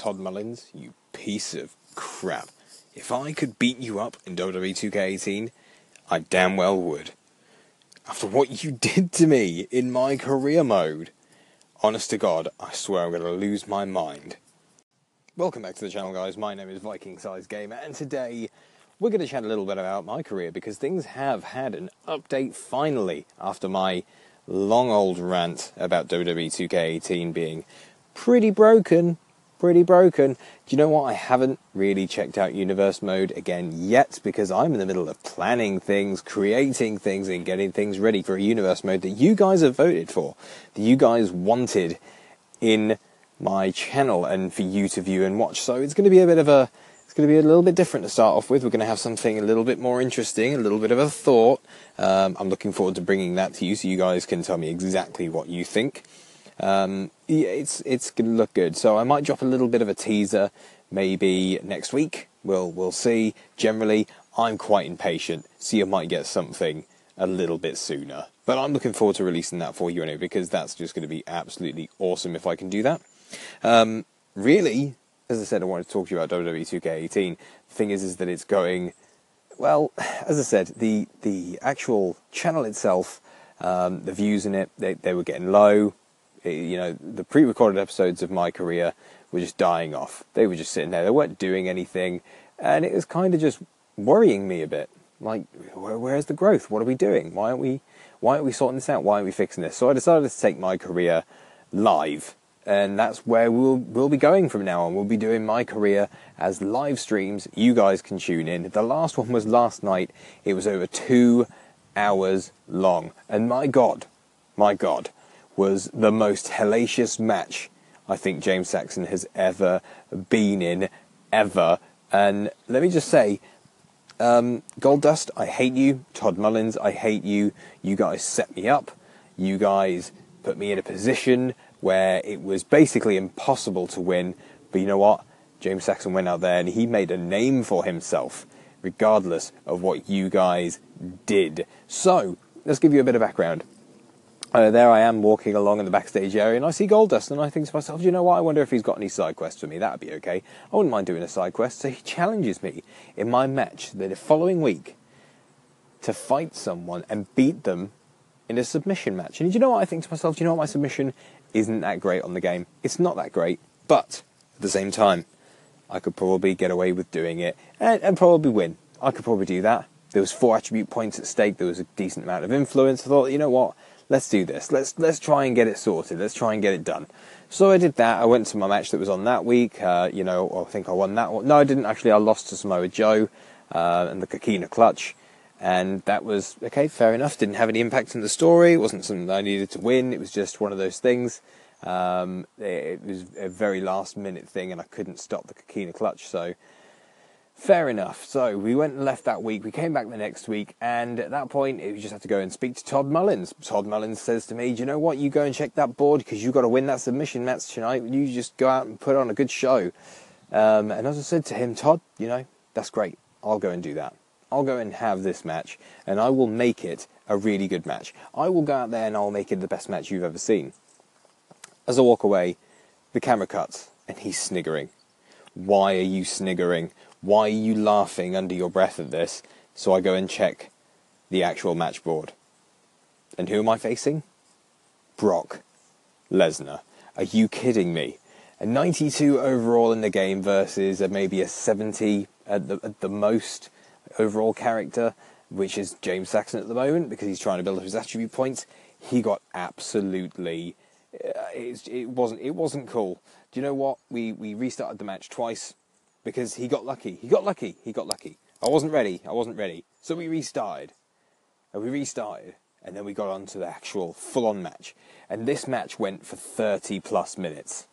Todd Mullins, you piece of crap. If I could beat you up in WWE 2K18, I damn well would. After what you did to me in my career mode, honest to God, I swear I'm going to lose my mind. Welcome back to the channel, guys. My name is Viking Size Gamer, and today we're going to chat a little bit about my career because things have had an update finally after my long old rant about WWE 2K18 being pretty broken. Pretty broken. Do you know what? I haven't really checked out Universe Mode again yet because I'm in the middle of planning things, creating things, and getting things ready for a Universe Mode that you guys have voted for, that you guys wanted in my channel and for you to view and watch. So it's going to be a bit of a it's going to be a little bit different to start off with. We're going to have something a little bit more interesting, a little bit of a thought. Um, I'm looking forward to bringing that to you so you guys can tell me exactly what you think. Um, it's it's going to look good. So I might drop a little bit of a teaser maybe next week. We'll we'll see. Generally, I'm quite impatient, so you might get something a little bit sooner. But I'm looking forward to releasing that for you anyway because that's just going to be absolutely awesome if I can do that. Um, really, as I said, I wanted to talk to you about WWE 2K18. The thing is, is that it's going well. As I said, the the actual channel itself, um, the views in it, they, they were getting low. It, you know, the pre-recorded episodes of my career were just dying off. They were just sitting there. They weren't doing anything, and it was kind of just worrying me a bit. Like, where, where's the growth? What are we doing? Why aren't we? Why aren't we sorting this out? Why aren't we fixing this? So I decided to take my career live and that's where we'll we'll be going from now on. We'll be doing my career as live streams. You guys can tune in. The last one was last night. It was over two hours long, and my God, my God, was the most hellacious match I think James Saxon has ever been in, ever. And let me just say, um, Goldust, I hate you. Todd Mullins, I hate you. You guys set me up. You guys put me in a position where it was basically impossible to win. But you know what? James Saxon went out there and he made a name for himself, regardless of what you guys did. So, let's give you a bit of background. Uh, there I am walking along in the backstage area and I see Goldust and I think to myself, you know what, I wonder if he's got any side quests for me. That'd be okay. I wouldn't mind doing a side quest. So he challenges me in my match the following week to fight someone and beat them in a submission match. And do you know what I think to myself? Do you know what my submission isn't that great on the game. It's not that great, but at the same time, I could probably get away with doing it and, and probably win. I could probably do that. There was four attribute points at stake. There was a decent amount of influence. I thought, you know what? Let's do this. Let's let's try and get it sorted. Let's try and get it done. So I did that. I went to my match that was on that week. Uh, you know, I think I won that one. No, I didn't actually. I lost to Samoa Joe uh, and the Coquina Clutch and that was okay, fair enough. Didn't have any impact on the story. It wasn't something I needed to win. It was just one of those things. Um, it, was a very last minute thing, and I couldn't stop the Coquina clutch. So fair enough. So we went and left that week. We came back the next week, and at that point, we just had to go and speak to Todd Mullins. Todd Mullins says to me, "Do you know what? You go and check that board because you've got to win that submission match tonight. You just go out and put on a good show." Um, and as I said to him, Todd, you know that's great. I'll go and do that. I'll go and have this match, and I will make it a really good match. I will go out there and I'll make it the best match you've ever seen. As I walk away, the camera cuts, and he's sniggering. Why are you sniggering? Why are you laughing under your breath at this? So I go and check the actual match board. And who am I facing? Brock Lesnar. Are you kidding me? A 92 overall in the game versus a, maybe a 70 at the, at the most overall character, which is James Saxon at the moment, because he's trying to build up his attribute points, he got absolutely. Uh, it, it wasn't. It wasn't cool. Do you know what? We we restarted the match twice because he got lucky. He got lucky. He got lucky. I wasn't ready. I wasn't ready. So we restarted. And we restarted. And then we got on to the actual full on match. And this match went for 30 plus minutes.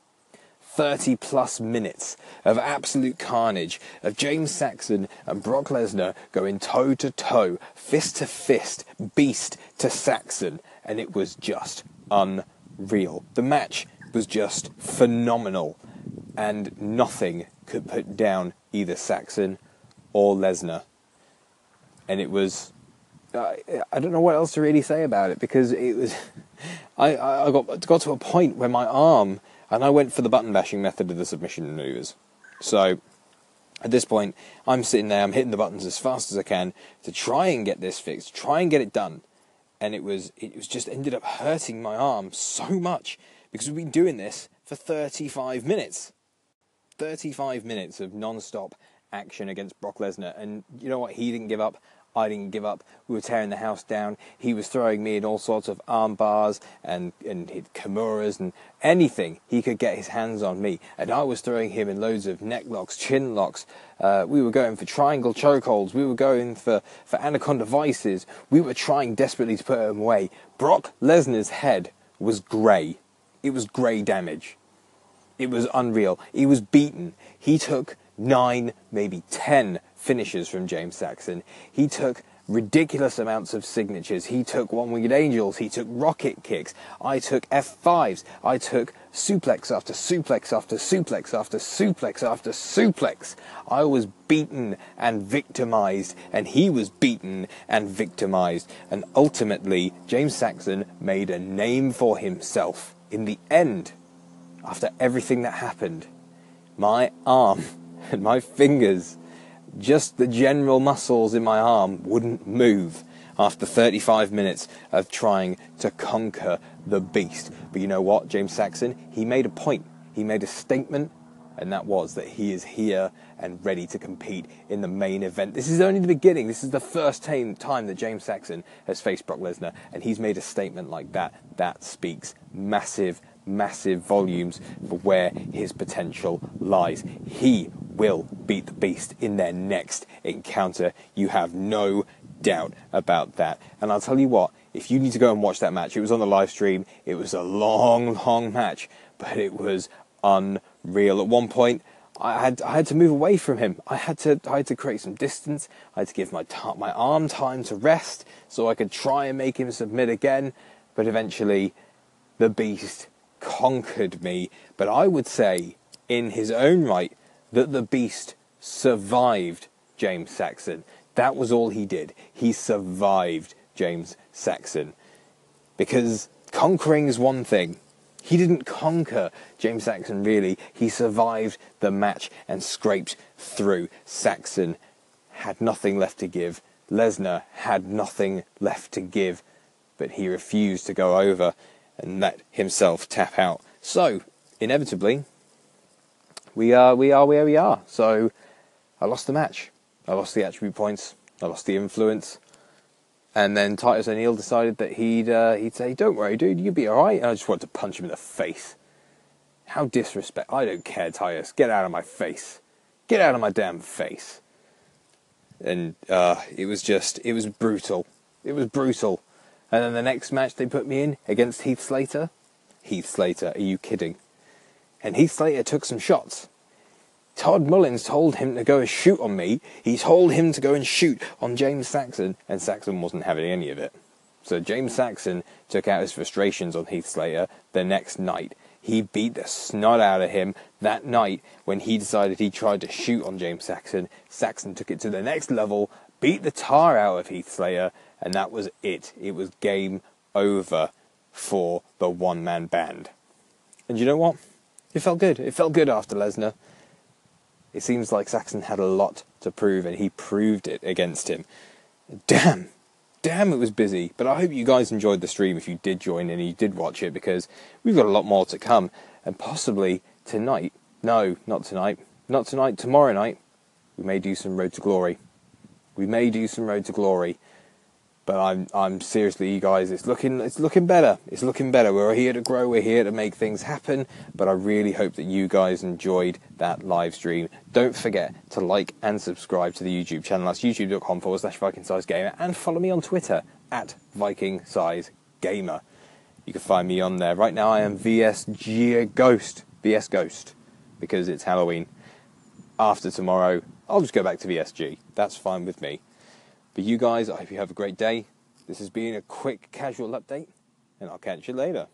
30 plus minutes of absolute carnage of James Saxon and Brock Lesnar going toe to toe, fist to fist, beast to Saxon, and it was just unreal. The match was just phenomenal, and nothing could put down either Saxon or Lesnar. And it was. I, I don't know what else to really say about it because it was. I, I got got to a point where my arm and I went for the button bashing method of the submission maneuvers. So at this point, I'm sitting there, I'm hitting the buttons as fast as I can to try and get this fixed, try and get it done. And it was it was just ended up hurting my arm so much because we've been doing this for 35 minutes. 35 minutes of non-stop action against Brock Lesnar and you know what he didn't give up I didn't give up. We were tearing the house down. He was throwing me in all sorts of arm bars and, and kimuras and anything he could get his hands on me. And I was throwing him in loads of neck locks, chin locks. Uh, we were going for triangle chokeholds. We were going for, for anaconda vices. We were trying desperately to put him away. Brock Lesnar's head was grey. It was grey damage. It was unreal. He was beaten. He took nine, maybe ten finishes from James Saxon. He took ridiculous amounts of signatures. He took one winged angels. He took rocket kicks. I took F5s. I took suplex after suplex after suplex after suplex after suplex. I was beaten and victimized, and he was beaten and victimized. And ultimately, James Saxon made a name for himself. In the end, after everything that happened, my arm and my fingers just the general muscles in my arm wouldn't move after 35 minutes of trying to conquer the beast. But you know what, James Saxon? He made a point, he made a statement, and that was that he is here and ready to compete in the main event. This is only the beginning. This is the first time, that James Saxon has faced Brock Lesnar, and he's made a statement like that. That speaks massive, massive volumes for where his potential lies. He will beat the beast in their next encounter. You have no doubt about that. And I'll tell you what, if you need to go and watch that match, it was on the live stream. It was a long, long match, but it was unreal. At one point, I had I had to move away from him. I had to I had to create some distance. I had to give my t- my arm time to rest so I could try and make him submit again. But eventually, the beast conquered me. But I would say, in his own right, that the beast survived James Saxon. That was all he did. He survived James Saxon. Because conquering is one thing. He didn't conquer James Saxon, really. He survived the match and scraped through. Saxon had nothing left to give. Lesnar had nothing left to give. But he refused to go over and let himself tap out. So, inevitably, we are we are where we are. So I lost the match. I lost the attribute points. I lost the influence. And then Titus O'Neil decided that he'd uh, he'd say, "Don't worry, dude, you'll be all right." And I just wanted to punch him in the face. How disrespect! I don't care, Titus. Get out of my face. Get out of my damn face. And uh, it was just, it was brutal. It was brutal. And then the next match they put me in against Heath Slater. Heath Slater, are you kidding? and Heath Slater took some shots. Todd Mullins told him to go and shoot on me. He told him to go and shoot on James Saxon, and Saxon wasn't having any of it. So James Saxon took out his frustrations on Heath Slater the next night. He beat the snot out of him that night when he decided he tried to shoot on James Saxon. Saxon took it to the next level, beat the tar out of Heath Slater, and that was it. It was game over for the one man band. And you know what? It felt good. It felt good after Lesnar. It seems like Saxon had a lot to prove, and he proved it against him. Damn, damn, it was busy. But I hope you guys enjoyed the stream if you did join and you did watch it, because we've got a lot more to come, and possibly tonight. No, not tonight. Not tonight. Tomorrow night, we may do some Road to Glory. We may do some Road to Glory. But I'm I'm seriously, you guys, it's looking it's looking better. It's looking better. We're here to grow. We're here to make things happen. But I really hope that you guys enjoyed that live stream. Don't forget to like and subscribe to the YouTube channel. That's youtube.com forward slash Viking Size Gamer, and follow me on Twitter at Viking Size Gamer. You can find me on there. Right now, I am VSG Ghost, VS Ghost, because it's Halloween. After tomorrow, I'll just go back to VSG. That's fine with me. But you guys, I hope you have a great day. This has been a quick casual update, and I'll catch you later.